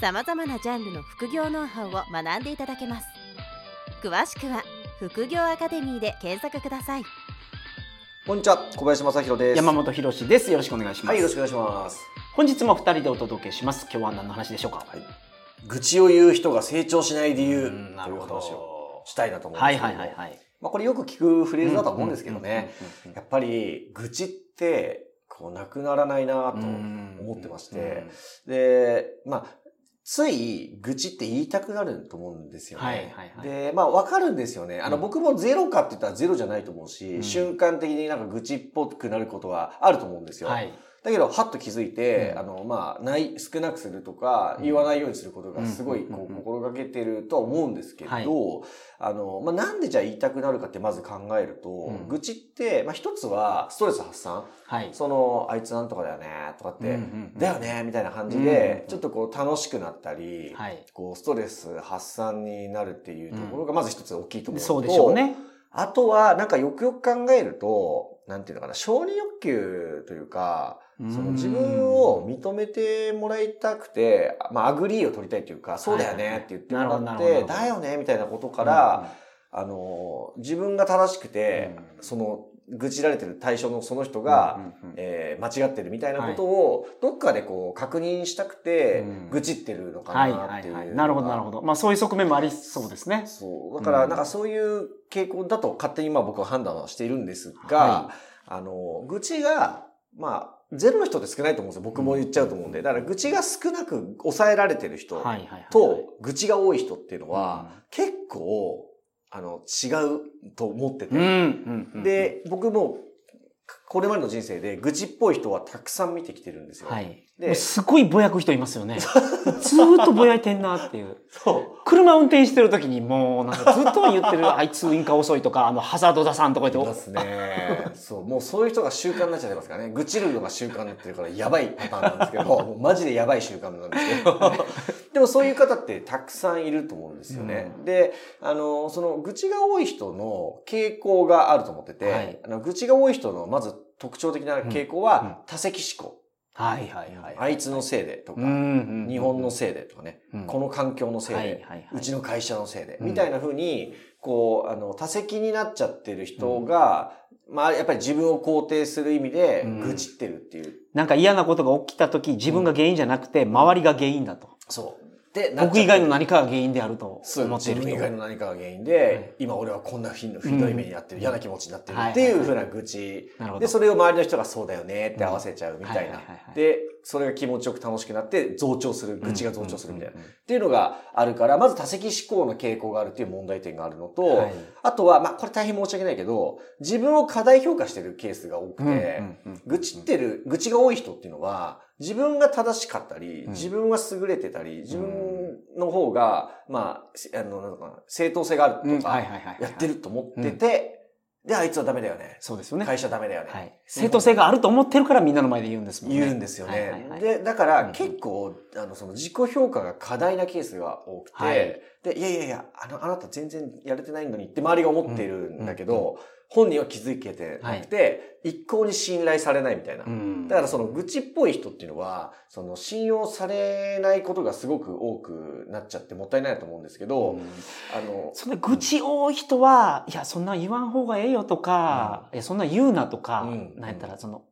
さまざまなジャンルの副業ノウハウを学んでいただけます詳しくは副業アカデミーで検索くださいこんにちは、小林正弘です。山本博史です。よろしくお願いします。はい、よろしくお願いします。本日も二人でお届けします。今日は何の話でしょうか？はい。愚痴を言う人が成長しない理由うんなというるほど話をしたいなと思うんはいですけどもはいはいはい。まあこれよく聞くフレーズだと思うんですけどね。やっぱり愚痴ってこうなくならないなと思ってまして。で、まあ、つい愚痴って言いたくなると思うんですよね。はいはいはいで、まあわかるんですよね。あの、うん僕もゼロかって言ったらゼロじゃないと思うし、うん瞬間的になんか愚痴っぽくなることはあると思うんですよ。はい。だけど、はっと気づいて、うんあの、まあ、ない、少なくするとか、うん言わないようにすることがすごい、こう、うんうんうん心がけてるとは思うんですけど、はいあの、まあ、なんでじゃあ言いたくなるかってまず考えると、うん愚痴って、まあ、一つは、ストレス発散。はい。その、あいつなんとかだよね、とかって、うんうんうんだよね、みたいな感じうんでう、んちょっとこう、楽しくなったり、はい。こう、ストレス発散になるっていうところが、まず一つ大きいと思うのとそうでしょうね。あとは、なんかよくよく考えると、なんていうのかな、承認欲求というか、その自分を認めてもらいたくて、まあ、 agree を取りたいというか、そうだよねって言ってもらって、だよねみたいなことから、あの、自分が正しくて、うん。その、愚痴られてる対象のその人うんが、うんうんえー間違ってるみたいなことを、どっかでこう、確認したくてうん、愚痴ってるのかはいなっていう。はいはい。なるほどなるほど。まあそういう側面もありそうですね。そう。だから、うんなんかそういう傾向だと勝手にまあ僕は判断はしているんですが、はあの、愚痴が、まあ、ゼロの人って少ないと思うんですよ。僕も言っちゃうと思うんで。だから愚痴が少なく抑えられてる人はいはいはい。と、愚痴が多い人っていうのは、は結構、あの、違うと思ってて。で、僕も、これまでの人生で愚痴っぽい人はたくさん見てきてるんですよ。はい。ですごいぼやく人いますよね。ずーっとぼやいてんなっていう。そう。車運転してる時にもうなんかずっと言ってる、あいつウインカー遅いとか、あのハザードださんとか言って、いますね。そう、もうそういう人が習慣になっちゃってますからね。愚痴るのが習慣になってるからやばいパターンなんですけど、もうマジでやばい習慣なんですけど。でもそういう方ってたくさんいると思うんですよね。で、あの、その愚痴が多い人の傾向があると思ってて、はいあの愚痴が多い人のまず特徴的な傾向は多責思考。はいはいはい。あいつのせいでとか、うん日本のせいでとかね、うんこの環境のせいで、うちの会社のせいで、うんみたいな風に、こう、あの、多責になっちゃってる人が、まあ、やっぱり自分を肯定する意味でうん、愚痴ってるっていう。なんか嫌なことが起きた時、自分が原因じゃなくて、周りが原因だと。そう。っちゃって僕以外の何かが原因であると思っている人。自分以外の何かが原因で、今俺はこんなひどい目になってる、うん。嫌な気持ちになってるはいっていう風な愚痴。で、それを周りの人がそうだよねって合わせちゃうみたいな。で、それが気持ちよく楽しくなって増長する、愚痴が増長するみたいな。っていうのがあるから、まず多責思考の傾向があるっていう問題点があるのと、はい。あとは、まあ、これ大変申し訳ないけど、自分を過大評価してるケースが多くて、愚痴ってる、愚痴が多い人っていうのは、自分が正しかったり、うん自分は優れてたり、自分の方が、まあ、せあの、なんだろうな正当性があるうんとか。やってると思ってて、で、あいつはダメだよね。そうですよね。会社ダメだよね。はい。正当性があると思ってるからみんなの前で言うんですもんね。言うんですよね。はいで、だからうん結構、あの、その自己評価が過大なケースが多くて、はいで、いやいやいや、あの、あなた全然やれてないのにって周りが思っているんだけど、本人は気づけてなくて、一向に信頼されないみたいな。うん。だからその愚痴っぽい人っていうのは、その信用されないことがすごく多くなっちゃってもったいないと思うんですけど、うん。あの、その愚痴多い人は、いや、そんな言わん方がええよとか、えそんな言うなとか、うん。なんやったら、その、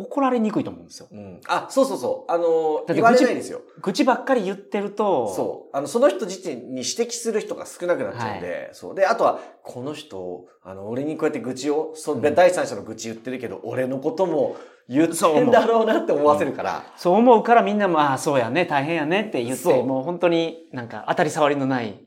怒られにくいと思うんですよ。うん。あ、そうそうそう。あの、言われないですよ。愚痴ばっかり言ってると、そう。あの、その人自身に指摘する人が少なくなっちゃうんで、そう。で、あとは、この人、あの、俺にこうやって愚痴を、そう、うん第三者の愚痴言ってるけど、俺のことも言ってんだろうなって思わせるから、そう思うからみんなも、ああ、そうやね、大変やねって言って、もう本当になんか当たり障りのない。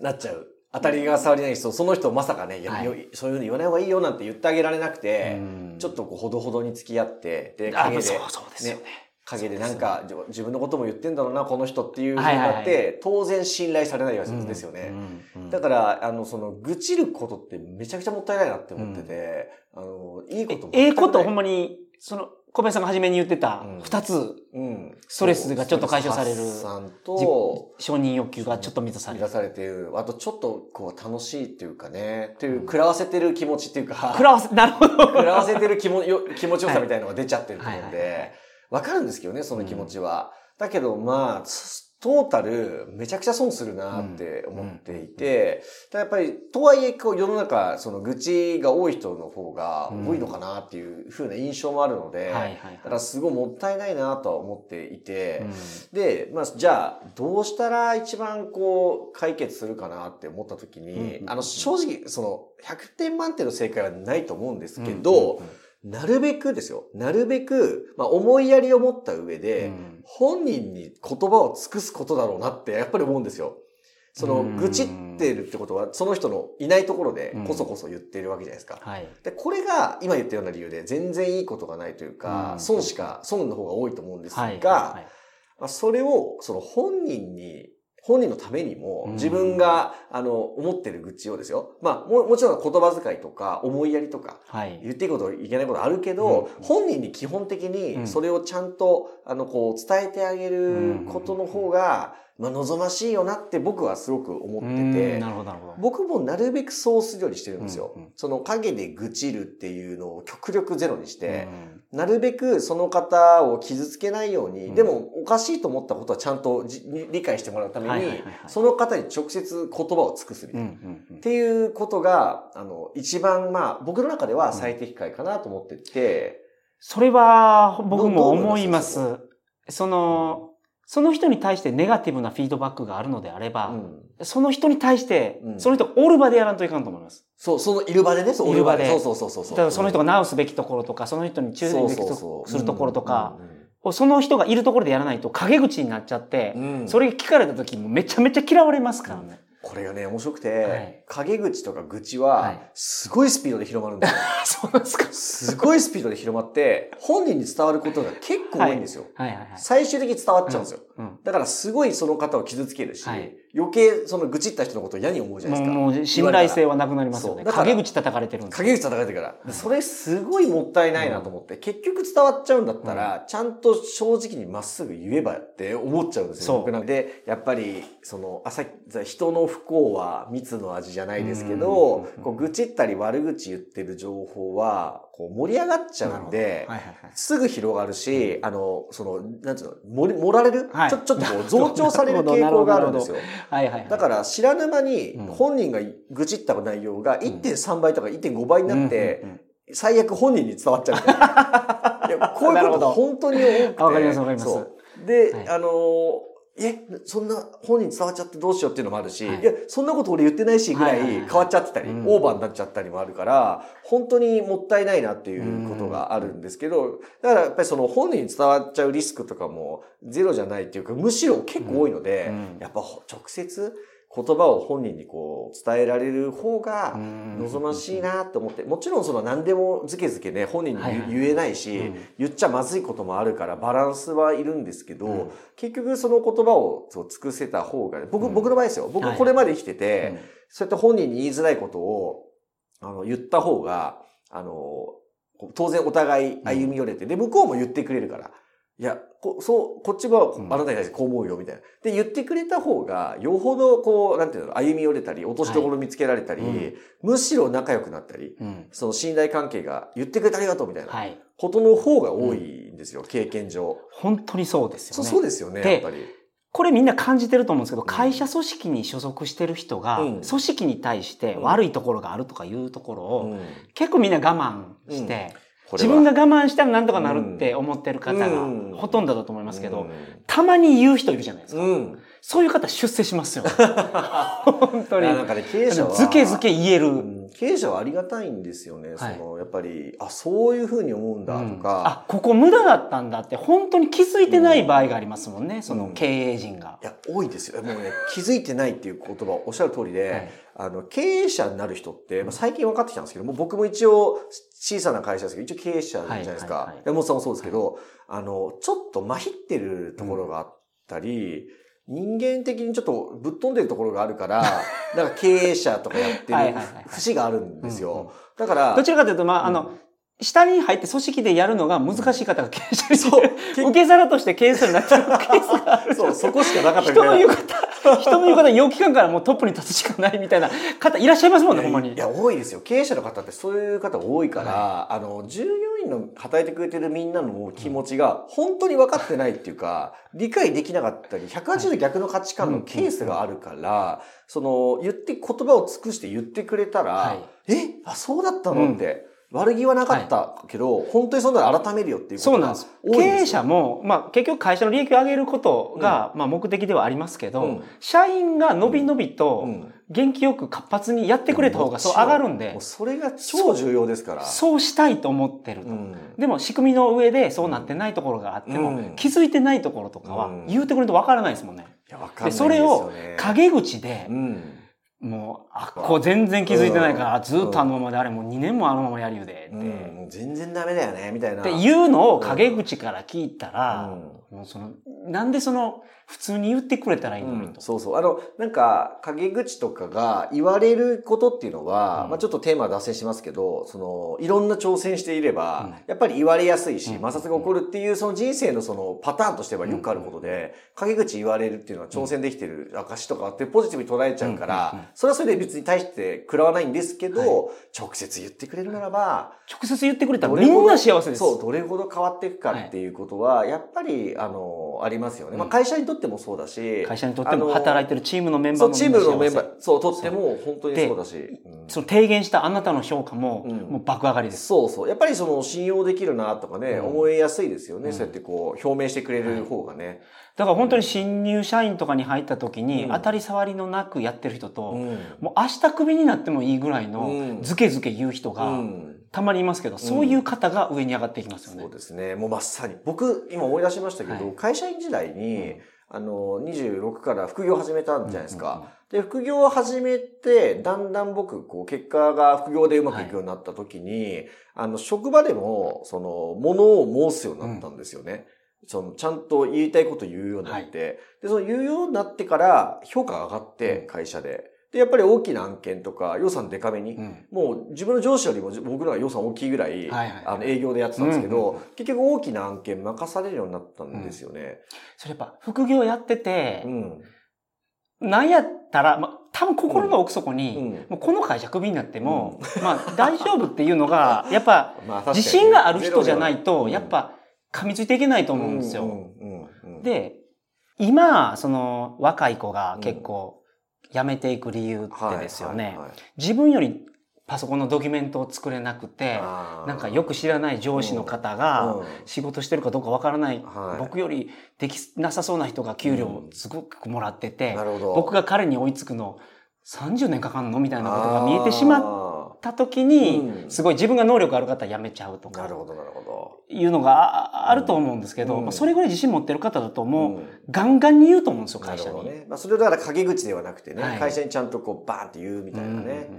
なっちゃう。当たりが触りない人、その人まさかね、はい。よそういうの言わない方がいいよなんて言ってあげられなくて、うん。ちょっとこう、ほどほどに付き合って、で、あ陰で、そうそうですよね。陰でなんかじ自分のことも言ってんだろうな、この人っていうふうにはいはいはい。なって、当然信頼されないわけですよね。だから、あの、その、愚痴ることってめちゃくちゃもったいないなって思ってて、あの、いいことえええことほんままに、その、小林さんが初めに言ってたうん二つ、うん。ストレスがちょっと解消されるストレス発散と、承認欲求がちょっと満たされる。満たされている。あと、ちょっと、こう、楽しいっていうかね、っていう、食らわせてる気持ちっていうか、食らわせ、なるほど。食らわせてる気もよ 気持ちよさみたいなのが出ちゃってると思うんで、わかるんですけどね、その気持ちは。だけど、まあ、トータル、めちゃくちゃ損するなって思っていて、やっぱり、とはいえ、こう、世の中、その愚痴が多い人の方が多いのかなっていう風な印象もあるので、だからすごいもったいないなとは思っていて、うん。で、まあ、じゃあ、どうしたら一番こう、解決するかなって思った時に、あの、正直、その、100点満点の正解はないと思うんですけど、なるべくですよ。なるべく、まあ、思いやりを持った上で、うん本人に言葉を尽くすことだろうなって、やっぱり思うんですよ。その、うん愚痴ってるってことは、その人のいないところでうん、こそこそ言っているわけじゃないですか。はい。で、これが、今言ったような理由で、全然いいことがないというか、うん損しか、損の方が多いと思うんですが、はい。はいまあ、それを、その本人に、本人のためにもう、ん自分が、あの、思ってる愚痴をですよ。まあ、も、もちろん言葉遣いとか、思いやりとか、はい。言っていいこと、いけないことあるけど、うん本人に基本的うんに、それをちゃんと、あの、こう、伝えてあげることの方が、まあ、望ましいよなって僕はすごく思ってうんてな、るほど、なるほど。僕もなるべくそうするようにしてるんですよ。その陰で愚痴るっていうのを極力ゼロにして、うんなるべくその方を傷つけないように、うん。でもおかしいと思ったことはちゃんとじ理解してもらうために、はいはいはいはい。その方に直接言葉を尽くすみたいな。うんうんうん。っていうことが、あの、一番、まあ、僕の中では最適解かなと思ってて、それは僕も思います。す。その、その人に対してネガティブなフィードバックがあるのであれば、うん。その人に対して、うん。その人がおる場でやらんといかんと思います。そう、そのいる場でね、そう、いる場でそうそうそうそうそう。例えばその人が直すべきところとか、その人に注意するところとか、うんうんうんその人がいるところでやらないと陰口になっちゃって、うんそれ聞かれた時もめちゃめちゃ嫌われますからね。これがね、面白くて、はい陰口とか愚痴は、はいすごいスピードで広まるんですよ。そうなんですか。すごいスピードで広まって、本人に伝わることが結構多いんですよ。はいはいはい。最終的に伝わっちゃうんですよ。うんだからすごいその方を傷つけるし、はい余計その愚痴った人のことを嫌に思うじゃないですか。もう信頼性はなくなりますよね。そうだから陰口叩かれてるんですよ陰口叩かれてるから。でそれすごいもったいないなと思って、結局伝わっちゃうんだったら、ちゃんと正直にまっすぐ言えばって思っちゃうんですよ。僕なんで、やっぱり、その、朝、人の不幸は蜜の味じゃないですけうんど、こう愚痴ったり悪口言ってる情報は、こう盛り上がっちゃうんで、はいはいはい。すぐ広がるし、あの、その、なんていうの、盛り盛られる、はい。ちょちょっとこう増長される傾向があるんですよ。はいはいはい。だから知らぬ間にうん。本人が愚痴った内容が1.3倍とか1.5倍になってうんうんうん。最悪本人に伝わっちゃう いやこういうこと本当に多くて。わかりますわかります。そう。で、はい。あのーえ、そんな本人伝わっちゃってどうしようっていうのもあるし、はい。い、や、そんなこと俺言ってないしぐらい変わっちゃってたり、うん。オーバーになっちゃったりもあるから、本当にもったいないなっていうことがあるんですけど、だからやっぱりその本人に伝わっちゃうリスクとかもゼロじゃないっていうか、むしろ結構多いので、やっぱ直接言葉を本人にこう伝えられる方が望ましいなと思って、もちろんその何でもずけずけね、本人に言言えないし、うん。言っちゃまずいこともあるからバランスはいるんですけど、うん。結局その言葉をそう尽くせた方が、僕、うん。僕の場合ですよ。僕はいこれまで生きてて、うん。そうやって本人に言いづらいことを、あの、言った方が、あの、当然お互い歩み寄れて、で、向こうも言ってくれるから。いや、こそう、こっちはうんあなたに対してこう思うよ、みたいな。で、言ってくれた方が、よほど、こう、なんていうの、歩み寄れたり、落としどころ見つけられたり、はいうんむしろ仲良くなったり、うんその信頼関係が、言ってくれてありがとう、みたいなはい。ことの方が多いんですよ、経験上。本当にそうですよそうね。そうですよね、でやっぱり。これみんな感じてると思うんですけど、会社組織に所属してる人が、うん組織に対して悪いところがあるとかいうところを、うん結構みんな我慢して、自分が我慢したらなんとかなるって思ってる方がうん。ほとんどだと思いますけど、うん。たまに言う人いるじゃないですか。うん。そういう方出世しますよ。本当に。なんかね、経営者は。ずけずけ言える。うん経営者はありがたいんですよね。はいその、やっぱり、あ、そういうふうに思うんだとうんか。あ、ここ無駄だったんだって、本当に気づいてない場合がありますもんね、その経営陣が。いや、多いですよ。もうね、気づいてないっていう言葉、おっしゃる通りで、はいあの、経営者になる人って、まあ、最近分かってきたんですけども、僕も一応、小さな会社ですけど、一応経営者じゃないですか。はいはいはい山本さんもそうですけど、あの、ちょっと麻痺ってるところがあったり、人間的にちょっとぶっ飛んでるところがあるから、なんか経営者とかやってる節があるんですよ。だから、どちらかというと、まあ、あうんの、下に入って組織でやるのが難しい方が経営者にそう受け皿として経営者になってるケースがある。そう、そこしかなかったみたいな人の言う方、人の言う方、陽気感からもうトップに立つしかないみたいな方いらっしゃいますもんね、ほんまにい。や、多いですよ。経営者の方ってそういう方多いから、あの、従業員の働いてくれてるみんなの気持ちが本当に分かってないっていうか、理解できなかったり、180度逆の価値観のケースがあるから、その、言って、言葉を尽くして言ってくれたら、はい。えあ、そうだったのって、悪気はなかったけど、本当にそんなの改めるよっていうことがそうなんです。多い経営者も、まあ結局会社の利益を上げることが、まあ目的ではありますけど、うん。社員がのびのびとうん元気よく活発にやってくれた方がそう上がるんでそれが超重要ですから。そうしたいと思ってると。うんでも仕組みの上でそうなってないところがあっても、うん気づいてないところとかはうん言うてくれるとわからないですもんね。いや、わかんない。それを陰口でう、ん。もう、あ、こう全然気づいてないから、ずっとあのままであれもう2年もあのままやるよで、ってうん、全然ダメだよね、みたいな。っていうのを陰口から聞いたら、うもうその、なんでその、普通に言ってくれたらいいのにん、と。そうそう。あの、なんか、陰口とかが言われることっていうのは、うん。まあちょっとテーマ脱線しますけど、その、いろんな挑戦していれば、うん。やっぱり言われやすいし、うん。摩擦が起こるっていう、その人生のそのパターンとしてはよくあることで、陰口言われるっていうのは挑戦できてる証とかあって、ポジティブに捉えちゃうから、うん。うん。うん。それはそれで別に対して食らわないんですけど、はい。直接言ってくれるならば、直接言ってくれたらみんな幸せです。そう、どれほど変わっていくかっていうことは、やっぱり、あの、ありますよね。まあ、会社にとってもそうだし、会社にとっても働いてるチームのメンバーもそう、チームのメンバー、そう、とっても本当にそうだし。うんせその提言したあなたの評価も、うんもう爆上がりです。そうそう。やっぱりその信用できるなとかね、うん思いやすいですよね。うんそうやってこう、表明してくれる方がね。だから本当に新入社員とかに入った時に、うん当たり障りのなくやってる人と、うん。もう明日クビになってもいいぐらいのうんズケズケ言う人うがん。たまにいますけど、そういう方が上に上がっていきますよね。そうですね。もうまさに。僕、今思い出しましたけど、はい会社員時代に、うんあの、26から副業を始めたんじゃないですか。うんうんうんで、副業を始めて、だんだん僕、こう、結果が副業でうまくいくようになった時に、あの、職場でも、その、ものを申すようになったんですよね。その、ちゃんと言いたいこと言うようになって、で、その言うようになってから、評価が上がって、会社で。で、やっぱり大きな案件とか、予算デカめに、うん。もう自分の上司よりも僕らが予算大きいぐらい、はいはい。あの営業でやってたんですけど、うんうんうん。結局大きな案件任されるようになったんですよね。それやっぱ副業やっててう、ん。なんやったら、まあ、多分心の奥底に、うん。もうこの会社クビになっても、まあ大丈夫っていうのが、やっぱ自信がある人じゃないと、うんやっぱ噛みついていけないと思うんですよ。うんうんうん、で、今、その若い子が結構辞めていく理由ってですよね、はいはいはい。自分よりパソコンのドキュメントを作れなくて、なんかよく知らない上司の方がうん。仕事してるかどうかわからない、はい。僕よりできなさそうな人が給料すごくもらってて、なるほど。僕が彼に追いつくの30年かかんのみたいなことが見えてしまっった時に、うんすごい自分が能力ある方は辞めちゃうとかなるほど、なるほど。いうのがああると思うんですけど、うんまあそれぐらい自信持ってる方だともう、うんガンガンに言うと思うんですよ、な会社に。ね。まあ、それをだから陰口ではなくてね、はい会社にちゃんとこうバーンって言うみたいなね。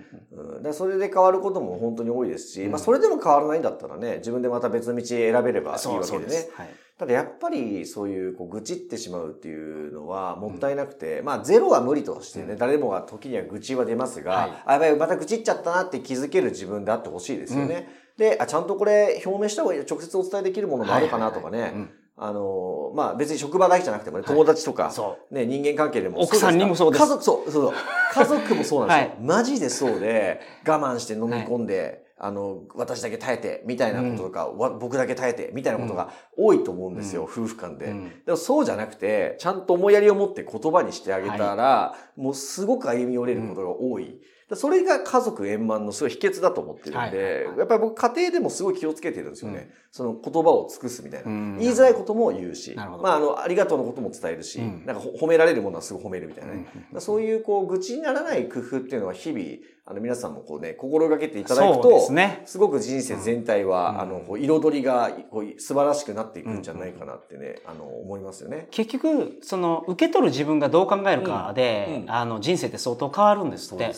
うんそれで変わることも本当に多いですし、うんまあそれでも変わらないんだったらね、自分でまた別の道選べればいいそうわけでねそうです。。はいただやっぱりそういうこう愚痴ってしまうっていうのはもったいなくて、まあゼロは無理としてね、うん。誰もが時には愚痴は出ますが、はい。あ、やばい、また愚痴っちゃったなって気づける自分であってほしいですよね。であ、ちゃんとこれ表明した方がいい、直接お伝えできるものもあるかなとかね。はいはいはいうんあの、まあ別に職場だけじゃなくてもね、はい。友達とか、そね、人間関係でも奥さんにもそうです。家族、そう、そうそう。家族もそうなんですよ。はい。マジでそうで、我慢して飲み込んで、あの、私だけ耐えて、みたいなこととか、わ僕だけ耐えて、みたいなことが多いと思うんですよ、夫婦間で。うんでもそうじゃなくて、ちゃんと思いやりを持って言葉にしてあげたら、もうすごく歩み寄れることが多い。でそれが家族円満のすごい秘訣だと思ってるんで、やっぱり僕家庭でもすごい気をつけてるんですよね。その言葉を尽くすみたいな。うん言いづらいことも言うし、まあ、あの、ありがとうのことも伝えるし、うんなんかほ褒められるものはすぐ褒めるみたいなね。そういう、こう、愚痴にならない工夫っていうのは日々、あの、皆さんもこうね、心がけていただくと、そうですね。すごく人生全体は、うんあの、こう彩りがこう素晴らしくなっていくんじゃないかなってね、あの、思いますよね。結局、その、受け取る自分がどう考えるかで、うんうんあの、人生って相当変わるんですって。ね。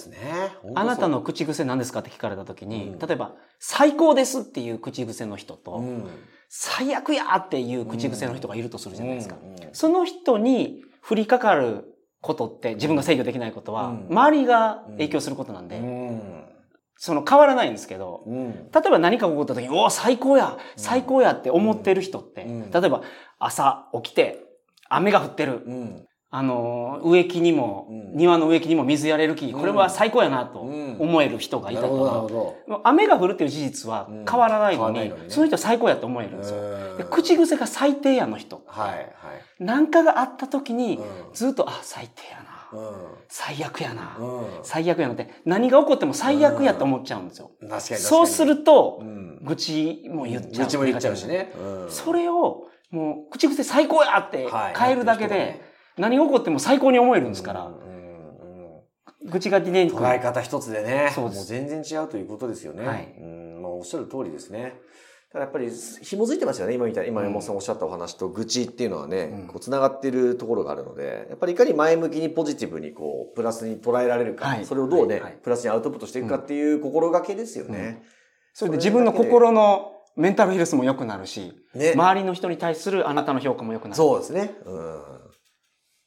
あなたの、の口癖何ですかって聞かれた時に、うん。例えば、最高ですっていう口癖の人と、うん、最悪やっていう口癖の人がいるとするじゃないですか。その人に降りかかることって、自分が制御できないことは、うん。周りが影響することなんで、うん。その変わらないんですけど、うん。例えば何かが起こった時に、おお、最高や最高やって思ってる人って、うん。例えば朝起きて、雨が降ってる。うんあのー、植木にも、うん庭の植木にも水やれるき、これは最高やなとうん思える人がいたなるほど、なるほと。ど。雨が降るっていう事実はうん変わらないのに、変わらないのにねその人は最高やと思えるんですよ。口癖が最低やの人。はい、はい。なんかがあった時に、うんずっと、あ、最低やな。う最悪やな。ん。うん。最悪やなって、何が起こっても最悪やと思っちゃうんですよ。確かに確かに。そうするとう、ん、愚痴も言っちゃう。愚痴も言っちゃうしね。うんそれを、もう、口癖最高やってはい変えるだけで、何が起こっても最高に思えるんですから、うんうんうん愚痴が出にくい。捉え方一つでね、そうですもう全然違うということですよね。はいうんまあ、おっしゃる通りですね。ただやっぱり紐づいてますよね。今みたい今山本さんおっしゃったお話と愚痴っていうのはね、うんこう繋がっているところがあるので、やっぱりいかに前向きにポジティブにこう、プラスに捉えられるか、はいそれをどうね、はいはいプラスにアウトプットしていくかっていう心がけですよね。それで自分の心のメンタルヘルスも良くなるし、ね。周りの人に対するあなたの評価も良くなる。そうですね。うん。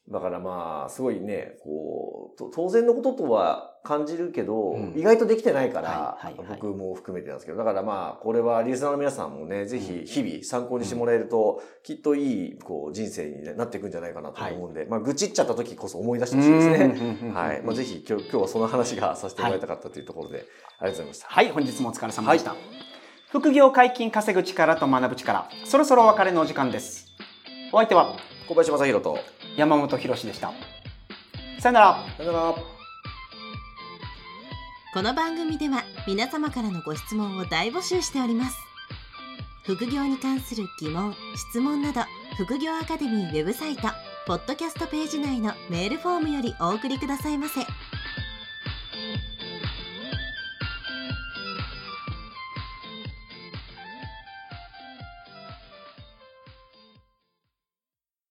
だからまあ、すごいね、こう、と当然のこととは感じるけど、うん意外とできてないから、はいはいはい僕も含めてなんですけど、だからまあ、これはリスナーの皆さんもね、ぜひ日々参考にしてもらえると、きっといい、こう、人生になっていくんじゃないかなと思うんで、まあ、愚痴っちゃった時こそ思い出してほしいですね。ね はい。まあ、ぜひ今日、今日はその話がさせてもらいたかったというところで、ありがとうございました。はい、本日もお疲れ様でした。副業解禁稼ぐ力と学ぶ力、そろそろお別れのお時間です。お相手は小林正宏と、山本博史でした。さよなら。さよなら。この番組では皆様からのご質問を大募集しております副業に関する疑問・質問など副業アカデミーウェブサイトポッドキャストページ内のメールフォームよりお送りくださいませ